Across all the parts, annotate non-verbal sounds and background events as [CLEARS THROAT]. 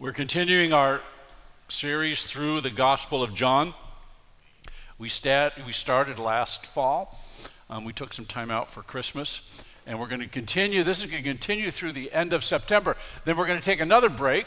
We're continuing our series through the Gospel of John. We, stat, we started last fall. Um, we took some time out for Christmas, and we're going to continue. This is going to continue through the end of September. Then we're going to take another break.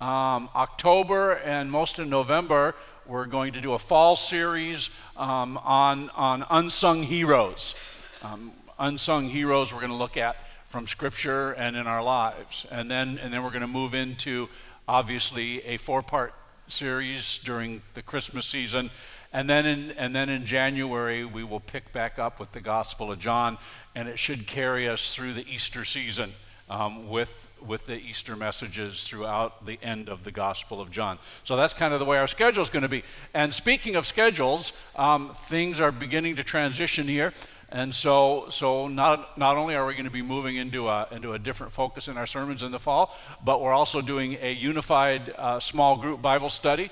Um, October and most of November, we're going to do a fall series um, on, on unsung heroes. Um, unsung heroes we're going to look at from Scripture and in our lives. And then, and then we're going to move into obviously a four part series during the Christmas season. And then, in, and then in January, we will pick back up with the Gospel of John, and it should carry us through the Easter season um, with, with the Easter messages throughout the end of the Gospel of John. So that's kind of the way our schedule is going to be. And speaking of schedules, um, things are beginning to transition here. And so, so not, not only are we going to be moving into a, into a different focus in our sermons in the fall, but we're also doing a unified uh, small group Bible study,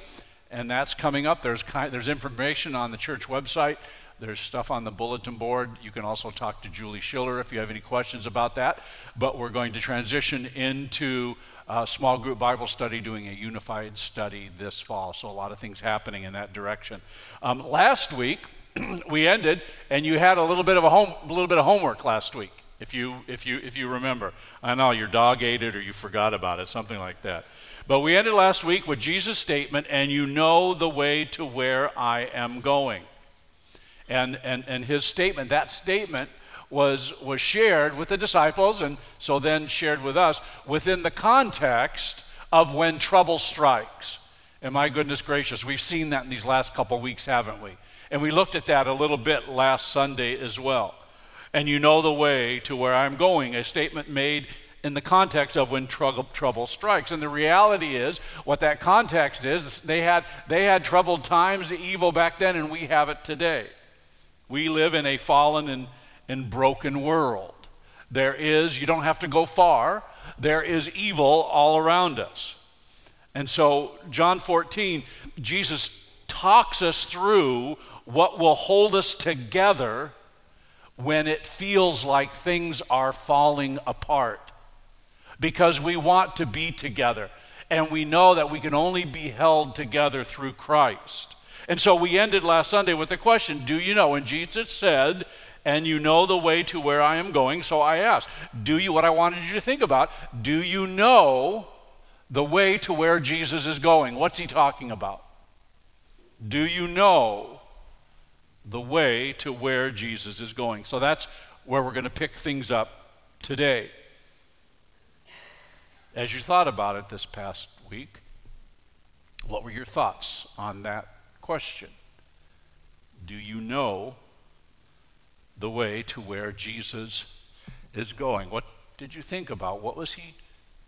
and that's coming up. There's, kind, there's information on the church website. There's stuff on the bulletin board. You can also talk to Julie Schiller if you have any questions about that. But we're going to transition into a small group Bible study, doing a unified study this fall. So a lot of things happening in that direction. Um, last week, [CLEARS THROAT] we ended, and you had a little bit of a home, a little bit of homework last week, if you if you if you remember. I know your dog ate it or you forgot about it, something like that. But we ended last week with Jesus' statement, and you know the way to where I am going. And and and his statement, that statement was was shared with the disciples, and so then shared with us within the context of when trouble strikes. And my goodness gracious, we've seen that in these last couple weeks, haven't we? And we looked at that a little bit last Sunday as well. And you know the way to where I'm going, a statement made in the context of when trouble, trouble strikes. And the reality is, what that context is, they had, they had troubled times, evil back then, and we have it today. We live in a fallen and, and broken world. There is, you don't have to go far, there is evil all around us. And so, John 14, Jesus talks us through what will hold us together when it feels like things are falling apart. Because we want to be together. And we know that we can only be held together through Christ. And so we ended last Sunday with the question Do you know? And Jesus said, and you know the way to where I am going. So I asked, Do you, what I wanted you to think about, do you know the way to where Jesus is going? What's he talking about? Do you know the way to where Jesus is going. So that's where we're going to pick things up today. As you thought about it this past week, what were your thoughts on that question? Do you know the way to where Jesus is going? What did you think about? What was he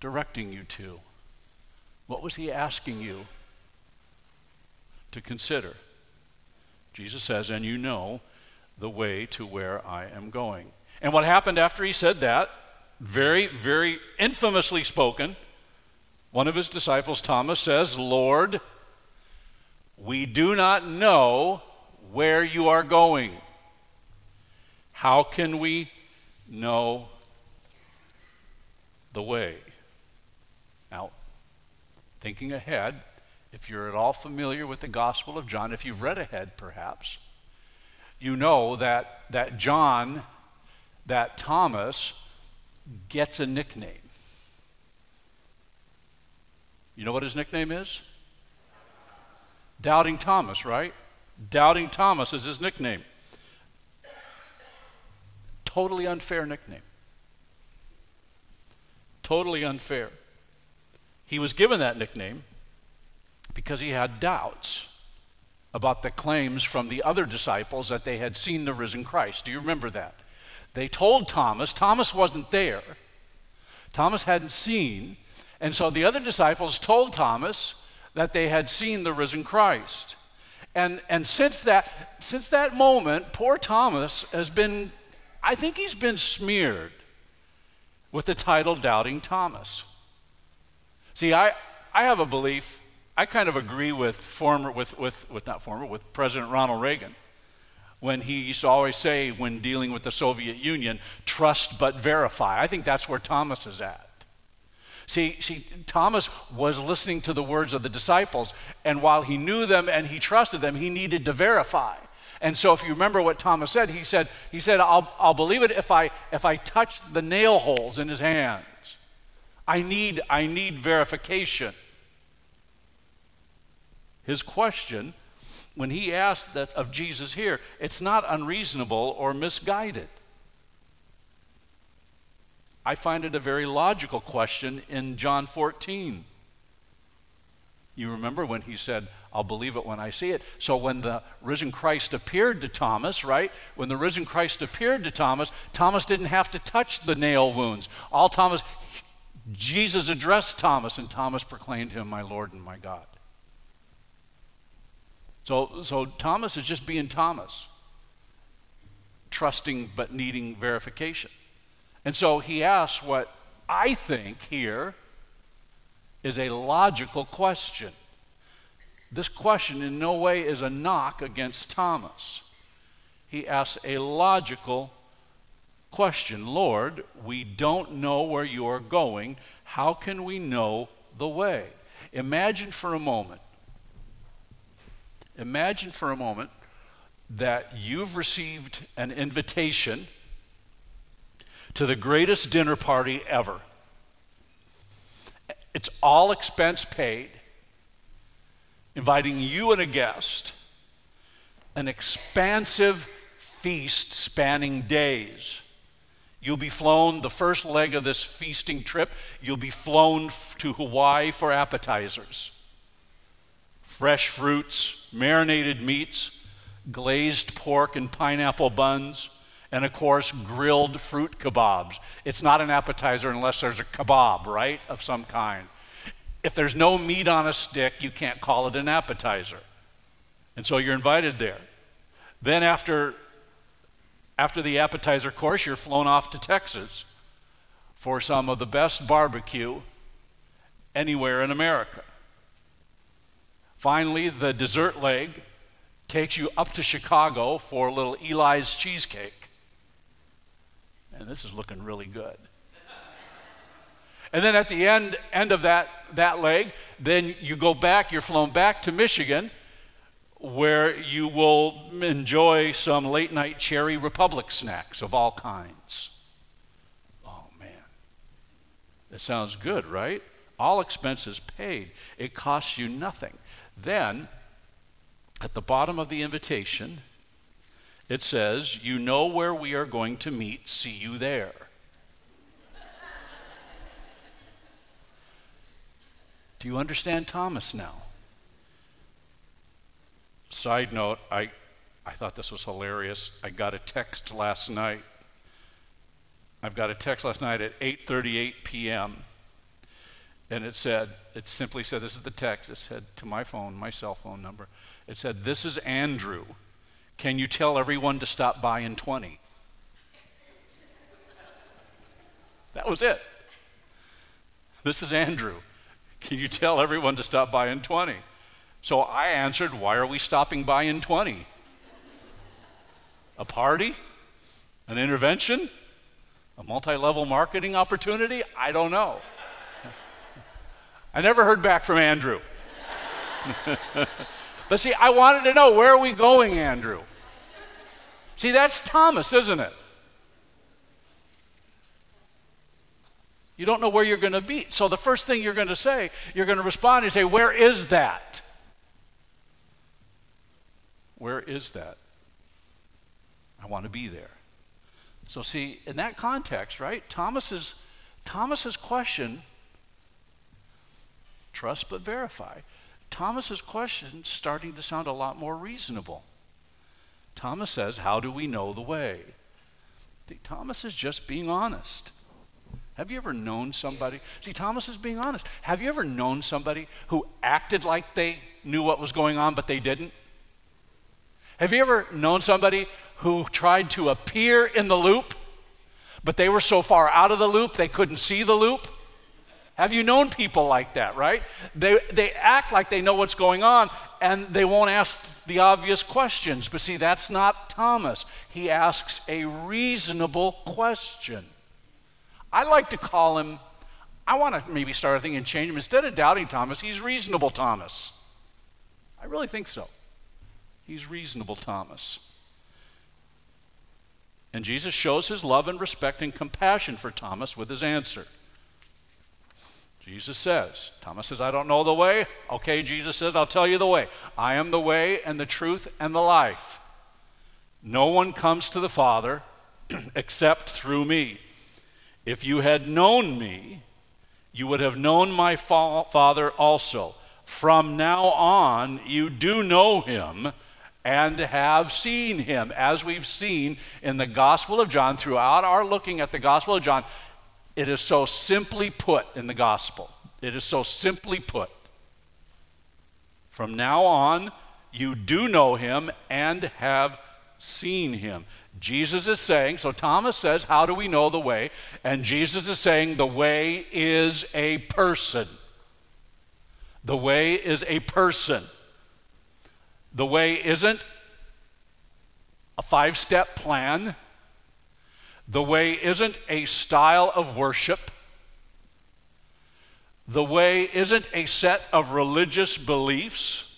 directing you to? What was he asking you to consider? Jesus says, and you know the way to where I am going. And what happened after he said that, very, very infamously spoken, one of his disciples, Thomas, says, Lord, we do not know where you are going. How can we know the way? Now, thinking ahead, if you're at all familiar with the Gospel of John, if you've read ahead perhaps, you know that, that John, that Thomas, gets a nickname. You know what his nickname is? Doubting Thomas, right? Doubting Thomas is his nickname. Totally unfair nickname. Totally unfair. He was given that nickname because he had doubts about the claims from the other disciples that they had seen the risen Christ. Do you remember that? They told Thomas, Thomas wasn't there. Thomas hadn't seen. And so the other disciples told Thomas that they had seen the risen Christ. And, and since, that, since that moment, poor Thomas has been, I think he's been smeared with the title Doubting Thomas. See, I, I have a belief I kind of agree with former, with, with, with not former, with President Ronald Reagan when he used to always say, when dealing with the Soviet Union, trust but verify. I think that's where Thomas is at. See, see, Thomas was listening to the words of the disciples, and while he knew them and he trusted them, he needed to verify. And so if you remember what Thomas said, he said, he said, I'll, I'll believe it if I if I touch the nail holes in his hands. I need, I need verification. His question, when he asked that of Jesus here, it's not unreasonable or misguided. I find it a very logical question in John 14. You remember when he said, I'll believe it when I see it. So when the risen Christ appeared to Thomas, right? When the risen Christ appeared to Thomas, Thomas didn't have to touch the nail wounds. All Thomas, Jesus addressed Thomas, and Thomas proclaimed him my Lord and my God. So, so Thomas is just being Thomas, trusting but needing verification. And so he asks what I think here is a logical question. This question in no way is a knock against Thomas. He asks a logical question Lord, we don't know where you are going. How can we know the way? Imagine for a moment, imagine for a moment that you've received an invitation to the greatest dinner party ever. It's all expense paid, inviting you and a guest, an expansive feast spanning days. You'll be flown, the first leg of this feasting trip, you'll be flown to Hawaii for appetizers. Fresh fruits, marinated meats, glazed pork and pineapple buns, and of course, grilled fruit kebabs. It's not an appetizer unless there's a kebab, right, of some kind. If there's no meat on a stick, you can't call it an appetizer. And so you're invited there. Then, after, after the appetizer course, you're flown off to Texas for some of the best barbecue anywhere in America. Finally, the dessert leg takes you up to Chicago for a little Eli's cheesecake and this is looking really good. and then at the end, end of that, that leg, then you go back, you're flown back to Michigan, where you will enjoy some late night cherry republic snacks of all kinds. Oh man, that sounds good, right? All expenses paid. It costs you nothing. Then, at the bottom of the invitation, it says, You know where we are going to meet, see you there. Do you understand Thomas now? Side note, I, I thought this was hilarious. I got a text last night. I've got a text last night at 8:38 p.m. And it said, it simply said, this is the text. It said to my phone, my cell phone number. It said, This is Andrew. Can you tell everyone to stop by in 20? That was it. This is Andrew. Can you tell everyone to stop by in 20? So I answered, Why are we stopping by in 20? A party? An intervention? A multi level marketing opportunity? I don't know. I never heard back from Andrew. [LAUGHS] but see, I wanted to know where are we going, Andrew? See, that's Thomas, isn't it? You don't know where you're going to be. So the first thing you're going to say, you're going to respond and say, Where is that? Where is that? I want to be there. So see, in that context, right? Thomas's Thomas's question, trust but verify. Thomas's question starting to sound a lot more reasonable. Thomas says, How do we know the way? Thomas is just being honest. Have you ever known somebody? See, Thomas is being honest. Have you ever known somebody who acted like they knew what was going on, but they didn't? Have you ever known somebody who tried to appear in the loop, but they were so far out of the loop they couldn't see the loop? Have you known people like that, right? They, they act like they know what's going on and they won't ask the obvious questions. But see, that's not Thomas. He asks a reasonable question. I like to call him I want to maybe start a thing and change him. Instead of doubting Thomas, he's reasonable Thomas. I really think so. He's reasonable Thomas. And Jesus shows his love and respect and compassion for Thomas with his answer. Jesus says, Thomas says, I don't know the way. Okay, Jesus says, I'll tell you the way. I am the way and the truth and the life. No one comes to the Father [CLEARS THROAT] except through me. If you had known me, you would have known my fa- Father also. From now on, you do know him and have seen him. As we've seen in the Gospel of John, throughout our looking at the Gospel of John, it is so simply put in the Gospel. It is so simply put. From now on, you do know him and have seen him. Jesus is saying, so Thomas says, How do we know the way? And Jesus is saying, The way is a person. The way is a person. The way isn't a five step plan. The way isn't a style of worship. The way isn't a set of religious beliefs.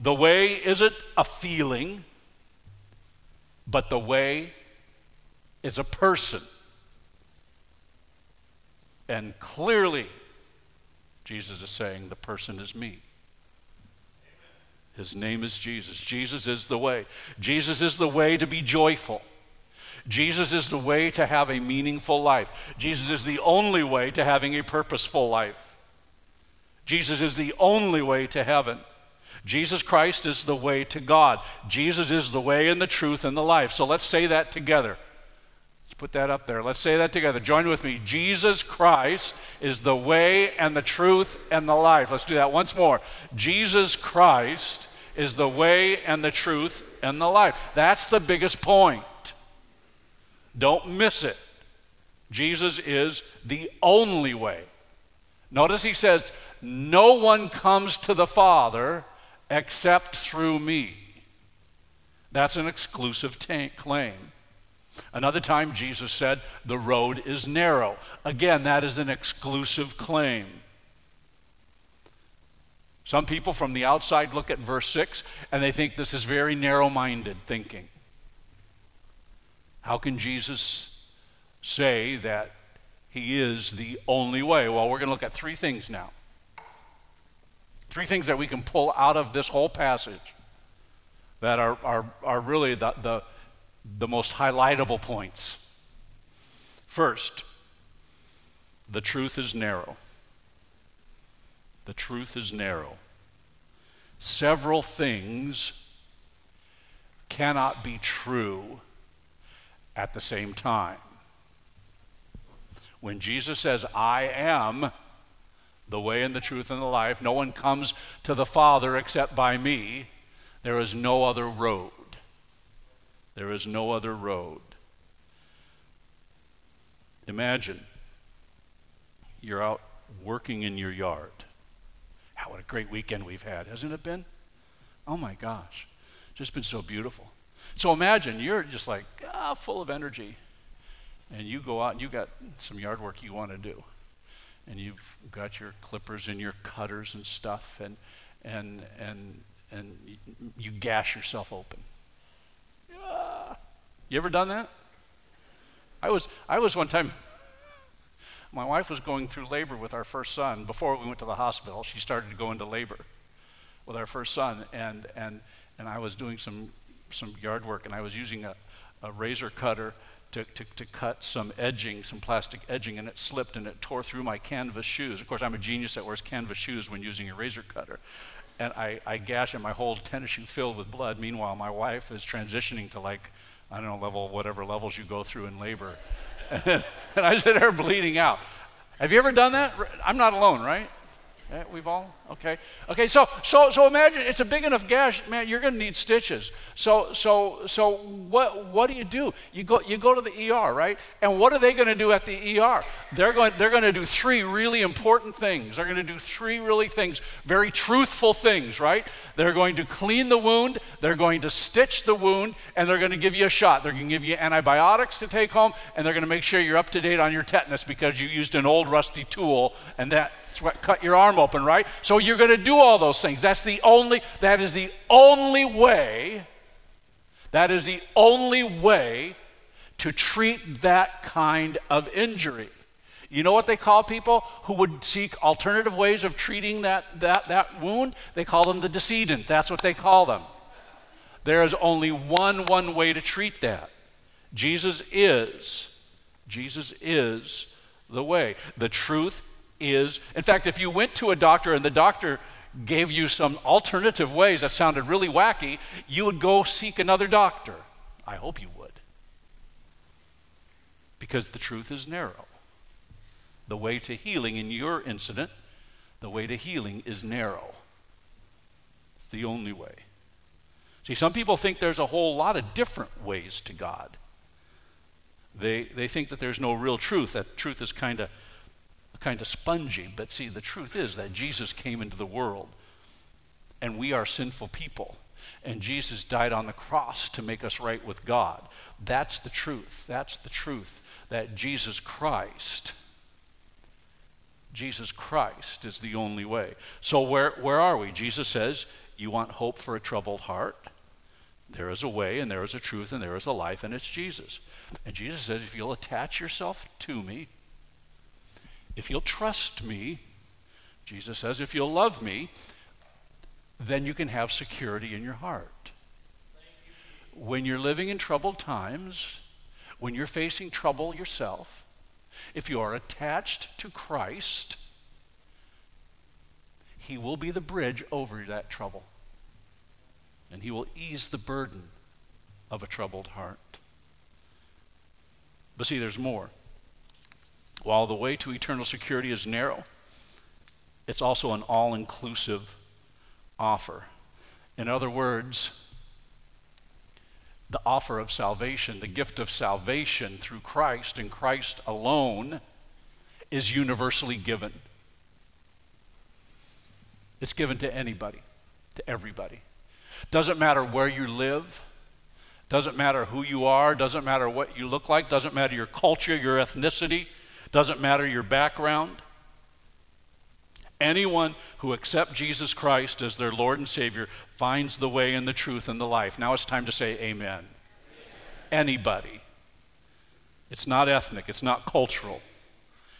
The way isn't a feeling, but the way is a person. And clearly, Jesus is saying, the person is me. His name is Jesus. Jesus is the way. Jesus is the way to be joyful. Jesus is the way to have a meaningful life. Jesus is the only way to having a purposeful life. Jesus is the only way to heaven. Jesus Christ is the way to God. Jesus is the way and the truth and the life. So let's say that together. Let's put that up there. Let's say that together. Join with me. Jesus Christ is the way and the truth and the life. Let's do that once more. Jesus Christ is the way and the truth and the life. That's the biggest point. Don't miss it. Jesus is the only way. Notice he says, No one comes to the Father except through me. That's an exclusive t- claim. Another time, Jesus said, The road is narrow. Again, that is an exclusive claim. Some people from the outside look at verse 6 and they think this is very narrow minded thinking. How can Jesus say that he is the only way? Well, we're going to look at three things now. Three things that we can pull out of this whole passage that are, are, are really the, the, the most highlightable points. First, the truth is narrow. The truth is narrow. Several things cannot be true at the same time. When Jesus says, I am the way and the truth and the life, no one comes to the Father except by me, there is no other road. There is no other road. Imagine you're out working in your yard How, what a great weekend we've had, hasn't it been? Oh my gosh, just been so beautiful. So imagine you're just like ah, full of energy, and you go out and you got some yard work you want to do, and you've got your clippers and your cutters and stuff, and and and and you gash yourself open. Ah. You ever done that? I was I was one time my wife was going through labor with our first son. Before we went to the hospital, she started to go into labor with our first son, and, and, and I was doing some, some yard work, and I was using a, a razor cutter to, to, to cut some edging, some plastic edging, and it slipped and it tore through my canvas shoes. Of course, I'm a genius that wears canvas shoes when using a razor cutter. And I, I gash and my whole tennis shoe filled with blood. Meanwhile, my wife is transitioning to like, I don't know, level, whatever levels you go through in labor. [LAUGHS] and I sit there bleeding out. Have you ever done that? I'm not alone, right? Eh, we've all okay. Okay, so so so imagine it's a big enough gash, man. You're going to need stitches. So so so what what do you do? You go you go to the ER, right? And what are they going to do at the ER? They're going they're going to do three really important things. They're going to do three really things, very truthful things, right? They're going to clean the wound. They're going to stitch the wound, and they're going to give you a shot. They're going to give you antibiotics to take home, and they're going to make sure you're up to date on your tetanus because you used an old rusty tool, and that cut your arm open, right? So you're going to do all those things. That's the only, that is the only way, that is the only way to treat that kind of injury. You know what they call people who would seek alternative ways of treating that, that, that wound? They call them the decedent. That's what they call them. There is only one, one way to treat that. Jesus is, Jesus is the way. The truth is, in fact, if you went to a doctor and the doctor gave you some alternative ways that sounded really wacky, you would go seek another doctor. I hope you would. Because the truth is narrow. The way to healing in your incident, the way to healing is narrow. It's the only way. See, some people think there's a whole lot of different ways to God. They, they think that there's no real truth, that truth is kind of kind of spongy. But see, the truth is that Jesus came into the world, and we are sinful people. And Jesus died on the cross to make us right with God. That's the truth. That's the truth that Jesus Christ, Jesus Christ is the only way. So, where, where are we? Jesus says, You want hope for a troubled heart? There is a way, and there is a truth, and there is a life, and it's Jesus. And Jesus says, If you'll attach yourself to me, if you'll trust me, Jesus says, if you'll love me, then you can have security in your heart. When you're living in troubled times, when you're facing trouble yourself, if you are attached to Christ, He will be the bridge over that trouble. And He will ease the burden of a troubled heart. But see, there's more. While the way to eternal security is narrow, it's also an all inclusive offer. In other words, the offer of salvation, the gift of salvation through Christ and Christ alone, is universally given. It's given to anybody, to everybody. Doesn't matter where you live, doesn't matter who you are, doesn't matter what you look like, doesn't matter your culture, your ethnicity, doesn't matter your background. Anyone who accepts Jesus Christ as their Lord and Savior finds the way and the truth and the life. Now it's time to say amen. amen. Anybody. It's not ethnic, it's not cultural.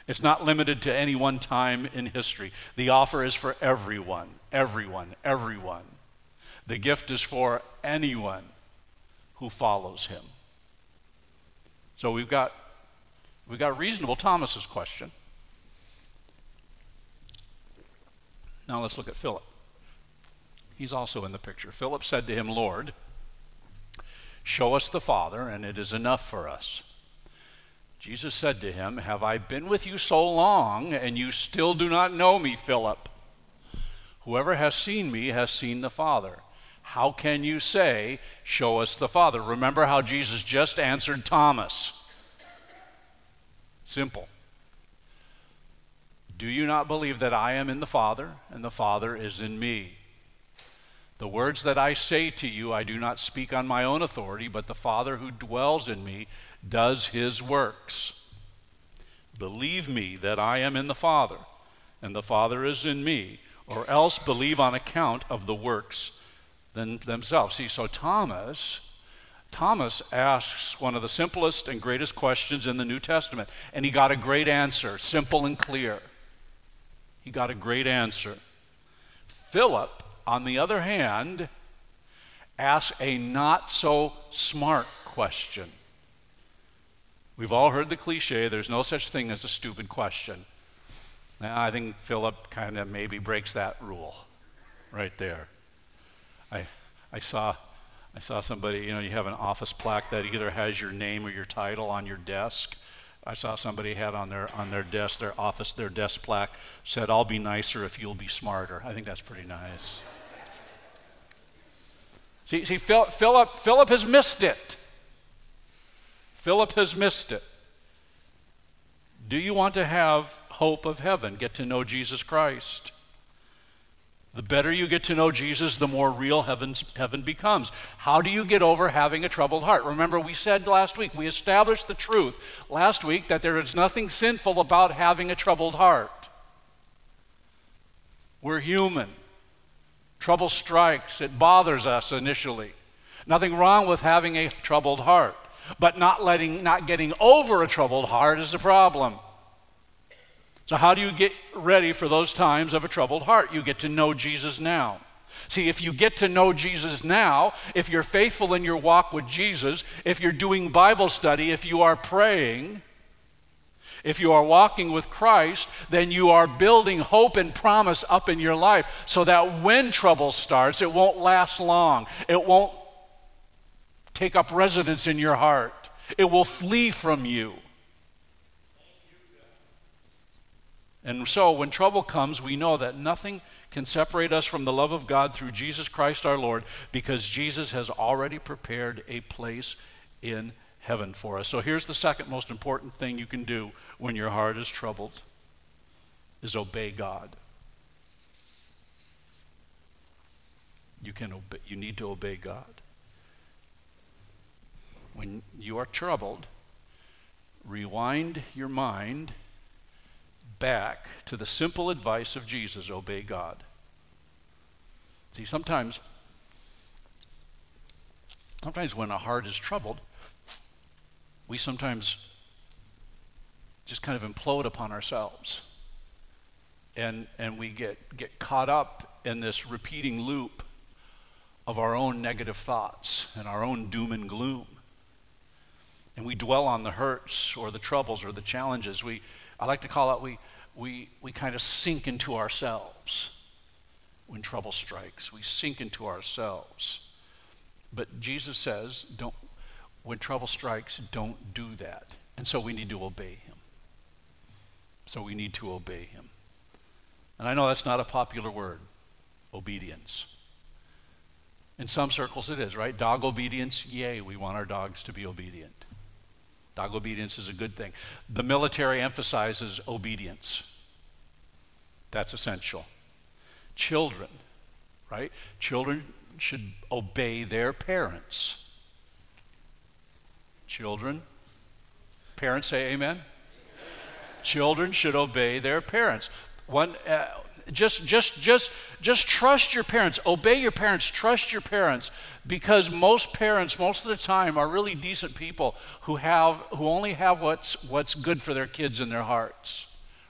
It's not limited to any one time in history. The offer is for everyone, everyone, everyone. The gift is for anyone who follows him. So we've got we got reasonable Thomas's question. Now let's look at Philip. He's also in the picture. Philip said to him, Lord, show us the Father, and it is enough for us. Jesus said to him, Have I been with you so long, and you still do not know me, Philip? Whoever has seen me has seen the Father. How can you say, Show us the Father? Remember how Jesus just answered Thomas. Simple. Do you not believe that I am in the Father and the Father is in me? The words that I say to you, I do not speak on my own authority, but the Father who dwells in me does his works. Believe me that I am in the Father and the Father is in me, or else believe on account of the works themselves. See, so Thomas Thomas asks one of the simplest and greatest questions in the New Testament, and he got a great answer, simple and clear. He got a great answer. Philip, on the other hand, asks a not so smart question. We've all heard the cliche there's no such thing as a stupid question. Now, I think Philip kind of maybe breaks that rule right there. I, I saw I saw somebody, you know, you have an office plaque that either has your name or your title on your desk, I saw somebody had on their on their desk, their office, their desk plaque said, "I'll be nicer if you'll be smarter." I think that's pretty nice. See, see Philip, Philip has missed it. Philip has missed it. Do you want to have hope of heaven? Get to know Jesus Christ. The better you get to know Jesus, the more real heaven's, heaven becomes. How do you get over having a troubled heart? Remember, we said last week, we established the truth last week that there is nothing sinful about having a troubled heart. We're human. Trouble strikes, it bothers us initially. Nothing wrong with having a troubled heart, but not letting not getting over a troubled heart is a problem. So how do you get ready for those times of a troubled heart? You get to know Jesus now. See, if you get to know Jesus now, if you're faithful in your walk with Jesus, if you're doing Bible study, if you are praying, if you are walking with Christ, then you are building hope and promise up in your life so that when trouble starts, it won't last long. It won't take up residence in your heart. It will flee from you. And so when trouble comes, we know that nothing can separate us from the love of God through Jesus Christ our Lord because Jesus has already prepared a place in heaven for us. So here's the second most important thing you can do when your heart is troubled is obey God. You can obey, you need to obey God. When you are troubled, rewind your mind back to the simple advice of Jesus, obey God. See, sometimes sometimes when a heart is troubled, we sometimes just kind of implode upon ourselves. And, and we get, get caught up in this repeating loop of our own negative thoughts and our own doom and gloom. And we dwell on the hurts or the troubles or the challenges. We, I like to call it, we, we, we kind of sink into ourselves when trouble strikes. We sink into ourselves. But Jesus says, don't, when trouble strikes, don't do that. And so we need to obey him. So we need to obey him. And I know that's not a popular word, obedience. In some circles it is, right? Dog obedience, yay, we want our dogs to be obedient. Dog obedience is a good thing. The military emphasizes obedience. That's essential. Children, right? Children should obey their parents. Children, parents say amen. Children should obey their parents. One, uh, just, just, just, just trust your parents. Obey your parents. Trust your parents, because most parents, most of the time, are really decent people who have, who only have what's, what's good for their kids in their hearts,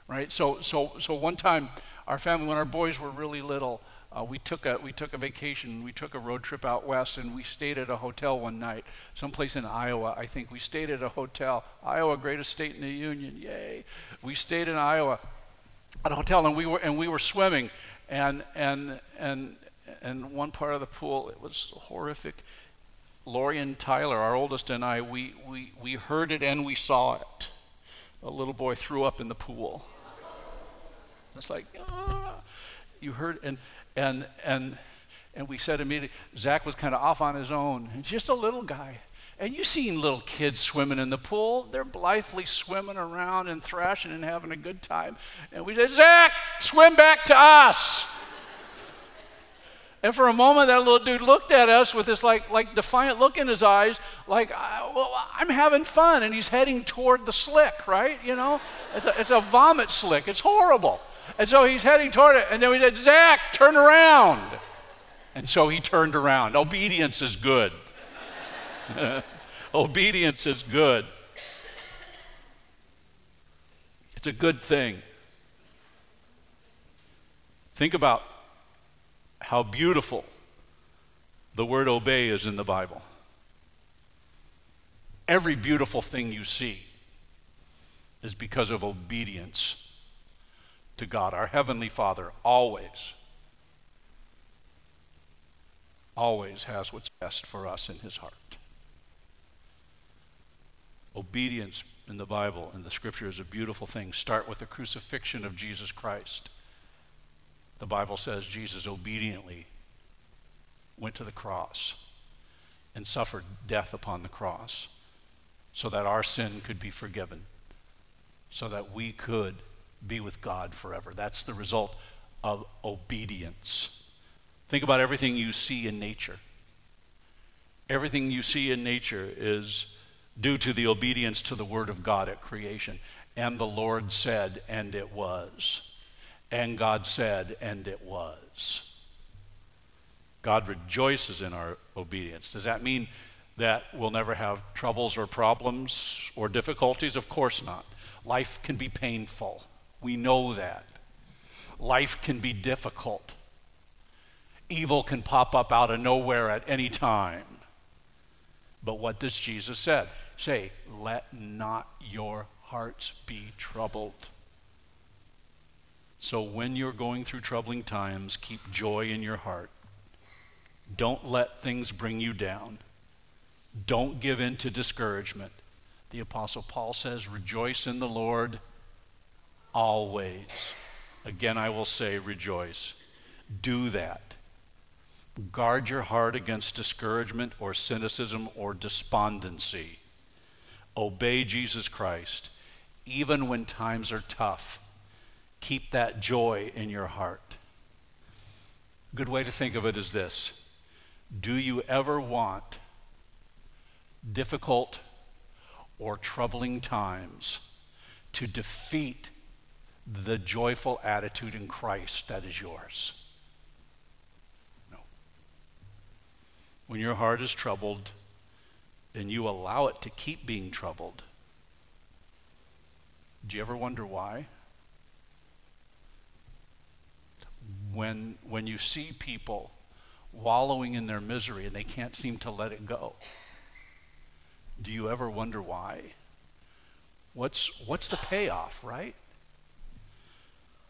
right? So, so, so one time, our family, when our boys were really little, uh, we took a we took a vacation. We took a road trip out west, and we stayed at a hotel one night, someplace in Iowa. I think we stayed at a hotel. Iowa, greatest state in the union, yay! We stayed in Iowa at a hotel, and we were and we were swimming, and and and and one part of the pool it was horrific. Lori and Tyler, our oldest, and I, we we we heard it and we saw it. A little boy threw up in the pool. It's like, ah. you heard and and, and, and we said immediately, Zach was kind of off on his own. He's just a little guy. And you've seen little kids swimming in the pool. They're blithely swimming around and thrashing and having a good time. And we said, Zach, swim back to us. and for a moment, that little dude looked at us with this like, like defiant look in his eyes, like, well, I'm having fun. And he's heading toward the slick, right? You know, it's a, it's a vomit slick. It's horrible. And so he's heading toward it. And then we said, Zach, turn around. And so he turned around. Obedience is good. [LAUGHS] Obedience is good. It's a good thing. Think about how beautiful the word obey is in the Bible. Every beautiful thing you see is because of obedience to God, our Heavenly Father, always, always has what's best for us in His heart. Obedience in the Bible, and the scripture is a beautiful thing, start with the crucifixion of Jesus Christ. The Bible says Jesus obediently went to the cross and suffered death upon the cross so that our sin could be forgiven, so that we could be with God forever. That's the result of obedience. Think about everything you see in nature. Everything you see in nature is due to the obedience to the Word of God at creation. And the Lord said, and it was. And God said, and it was. God rejoices in our obedience. Does that mean that we'll never have troubles or problems or difficulties? Of course not. Life can be painful. We know that. Life can be difficult. Evil can pop up out of nowhere at any time. But what does Jesus said? Say, let not your hearts be troubled. So when you're going through troubling times, keep joy in your heart. Don't let things bring you down. Don't give in to discouragement. The Apostle Paul says, Rejoice in the Lord always. Again, I will say, Rejoice. Do that. Guard your heart against discouragement or cynicism or despondency. Obey Jesus Christ, even when times are tough. Keep that joy in your heart. Good way to think of it is this Do you ever want difficult or troubling times to defeat the joyful attitude in Christ that is yours? No. When your heart is troubled and you allow it to keep being troubled, do you ever wonder why? When, when you see people wallowing in their misery and they can't seem to let it go, do you ever wonder why? What's, what's the payoff, right?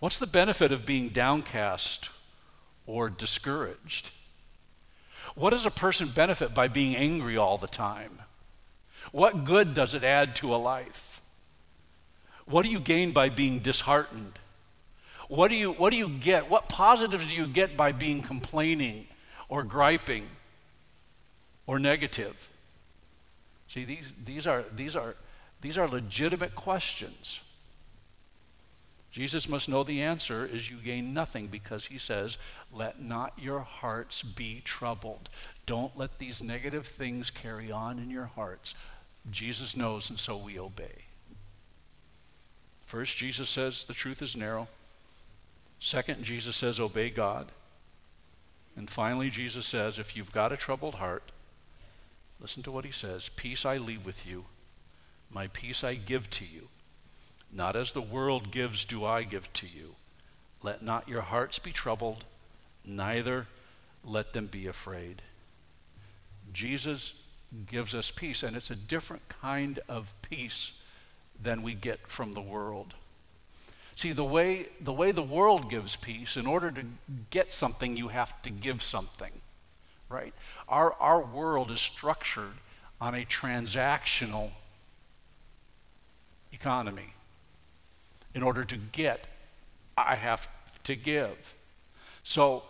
What's the benefit of being downcast or discouraged? What does a person benefit by being angry all the time? What good does it add to a life? What do you gain by being disheartened? What do you, what do you get? What positives do you get by being complaining or griping or negative? See, these, these, are, these, are, these are legitimate questions. Jesus must know the answer is you gain nothing because he says, Let not your hearts be troubled. Don't let these negative things carry on in your hearts. Jesus knows, and so we obey. First, Jesus says the truth is narrow. Second, Jesus says obey God. And finally, Jesus says if you've got a troubled heart, listen to what he says Peace I leave with you, my peace I give to you. Not as the world gives, do I give to you. Let not your hearts be troubled, neither let them be afraid. Jesus gives us peace, and it's a different kind of peace than we get from the world. See, the way, the way the world gives peace, in order to get something, you have to give something, right? Our, our world is structured on a transactional economy in order to get, I have to give. So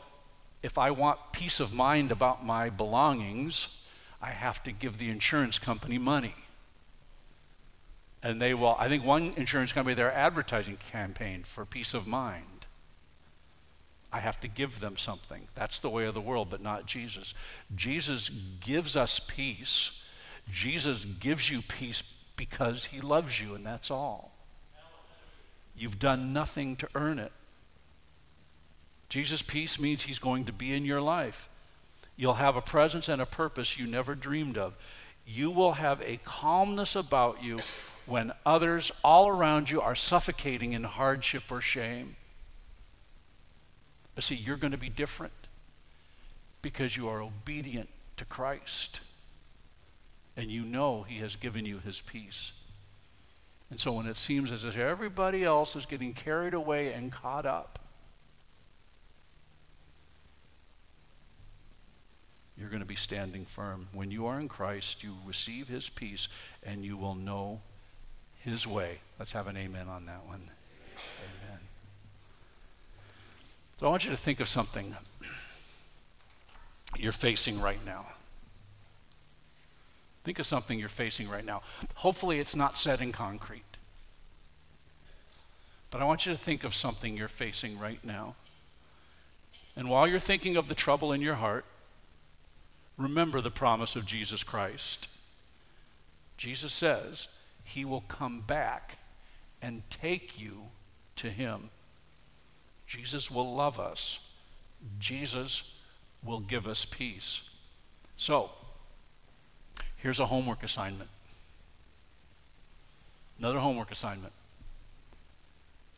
if I want peace of mind about my belongings, I have to give the insurance company money. And they will, I think one insurance company, their advertising campaign for peace of mind. I have to give them something. That's the way of the world, but not Jesus. Jesus gives us peace. Jesus gives you peace because he loves you, and that's all. You've done nothing to earn it. Jesus' peace means he's going to be in your life. You'll have a presence and a purpose you never dreamed of. You will have a calmness about you when others all around you are suffocating in hardship or shame. But see, you're going to be different because you are obedient to Christ. And you know he has given you his peace. And so when it seems as if everybody else is getting carried away and caught up, you're going to be standing firm. When you are in Christ, you receive his peace and you will know his way. Let's have an amen on that one. Amen. So I want you to think of something you're facing right now. Think of something you're facing right now. Hopefully, it's not set in concrete. But I want you to think of something you're facing right now. And while you're thinking of the trouble in your heart, remember the promise of Jesus Christ. Jesus says he will come back and take you to him. Jesus will love us. Jesus will give us peace. So, here's a homework assignment. Another homework assignment.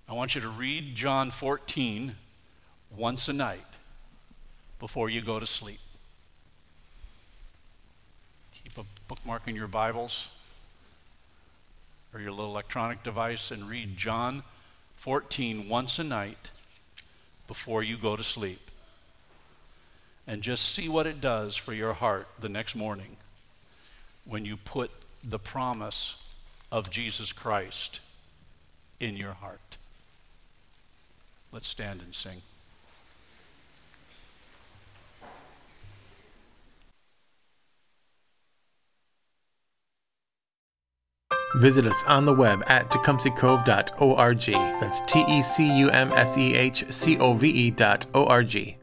I want you to read John 14 once a night before you go to sleep. Keep a bookmark in your Bibles or your little electronic device and read John 14 once a night before you go to sleep. And just see what it does for your heart the next morning when you put the promise of Jesus Christ in your heart. Let's stand and sing. Visit us on the web at tecumsehcove.org. That's T E C U M S E H C O V E dot O R G.